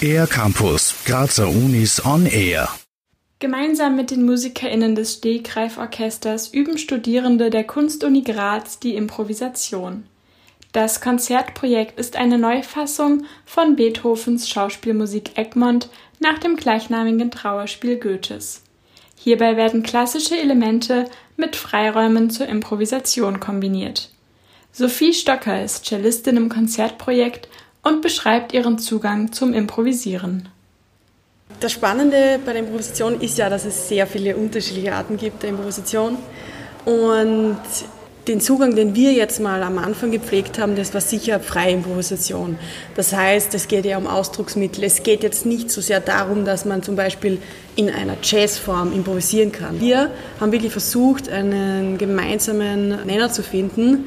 Air Campus, Grazer Unis on Air. Gemeinsam mit den MusikerInnen des Stehgreiforchesters üben Studierende der Kunstuni Graz die Improvisation. Das Konzertprojekt ist eine Neufassung von Beethovens Schauspielmusik Egmont nach dem gleichnamigen Trauerspiel Goethes. Hierbei werden klassische Elemente mit Freiräumen zur Improvisation kombiniert. Sophie Stocker ist Cellistin im Konzertprojekt und beschreibt ihren Zugang zum Improvisieren. Das Spannende bei der Improvisation ist ja, dass es sehr viele unterschiedliche Arten gibt der Improvisation. Und den Zugang, den wir jetzt mal am Anfang gepflegt haben, das war sicher freie Improvisation. Das heißt, es geht ja um Ausdrucksmittel. Es geht jetzt nicht so sehr darum, dass man zum Beispiel in einer Jazzform improvisieren kann. Wir haben wirklich versucht, einen gemeinsamen Nenner zu finden,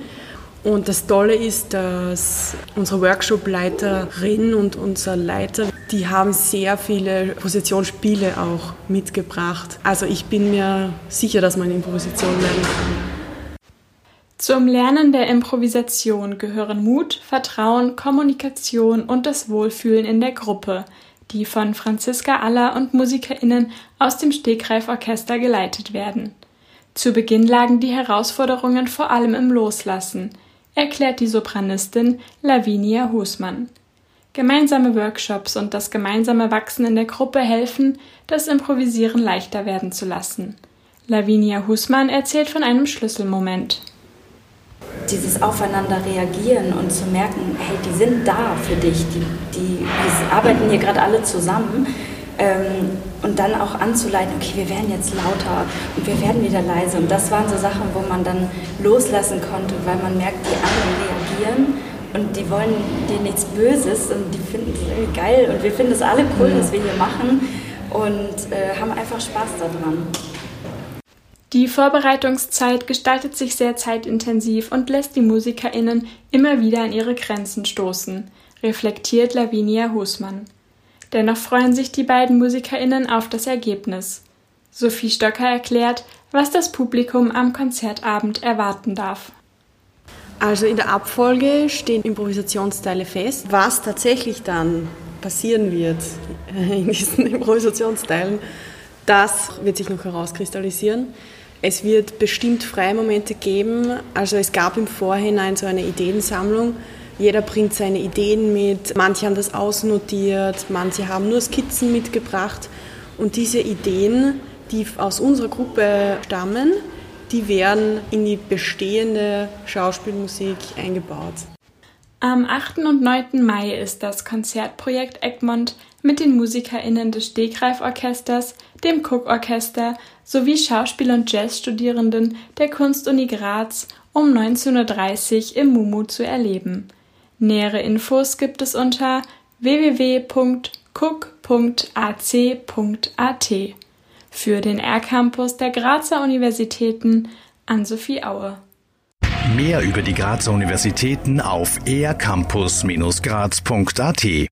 und das Tolle ist, dass unsere Workshop-Leiterin und unser Leiter, die haben sehr viele Positionsspiele auch mitgebracht. Also ich bin mir sicher, dass man Improvisation lernen kann. Zum Lernen der Improvisation gehören Mut, Vertrauen, Kommunikation und das Wohlfühlen in der Gruppe, die von Franziska Aller und MusikerInnen aus dem Stegreiforchester geleitet werden. Zu Beginn lagen die Herausforderungen vor allem im Loslassen – erklärt die Sopranistin Lavinia Husmann. Gemeinsame Workshops und das gemeinsame Wachsen in der Gruppe helfen, das Improvisieren leichter werden zu lassen. Lavinia Husmann erzählt von einem Schlüsselmoment. Dieses Aufeinander reagieren und zu merken, hey, die sind da für dich, die, die, die arbeiten hier gerade alle zusammen ähm, und dann auch anzuleiten, okay, wir werden jetzt lauter und wir werden wieder leise. Und das waren so Sachen, wo man dann loslassen konnte, weil man merkt, die anderen reagieren und die wollen dir nichts Böses und die finden es irgendwie geil und wir finden es alle cool, was wir hier machen und äh, haben einfach Spaß daran. Die Vorbereitungszeit gestaltet sich sehr zeitintensiv und lässt die MusikerInnen immer wieder an ihre Grenzen stoßen, reflektiert Lavinia Husmann. Dennoch freuen sich die beiden MusikerInnen auf das Ergebnis. Sophie Stocker erklärt, was das Publikum am Konzertabend erwarten darf. Also in der Abfolge stehen Improvisationsteile fest. Was tatsächlich dann passieren wird in diesen Improvisationsteilen, das wird sich noch herauskristallisieren. Es wird bestimmt freie Momente geben. Also es gab im Vorhinein so eine Ideensammlung, jeder bringt seine Ideen mit, manche haben das ausnotiert, manche haben nur Skizzen mitgebracht. Und diese Ideen, die aus unserer Gruppe stammen, die werden in die bestehende Schauspielmusik eingebaut. Am 8. und 9. Mai ist das Konzertprojekt Egmont mit den MusikerInnen des Stegreiforchesters, dem Cook-Orchester sowie Schauspiel- und Jazzstudierenden der Kunstuni Graz um 19.30 Uhr im Mumu zu erleben. Nähere Infos gibt es unter www.cook.ac.at. Für den R-Campus der Grazer Universitäten an Sophie Aue. Mehr über die Grazer Universitäten auf ercampus-graz.at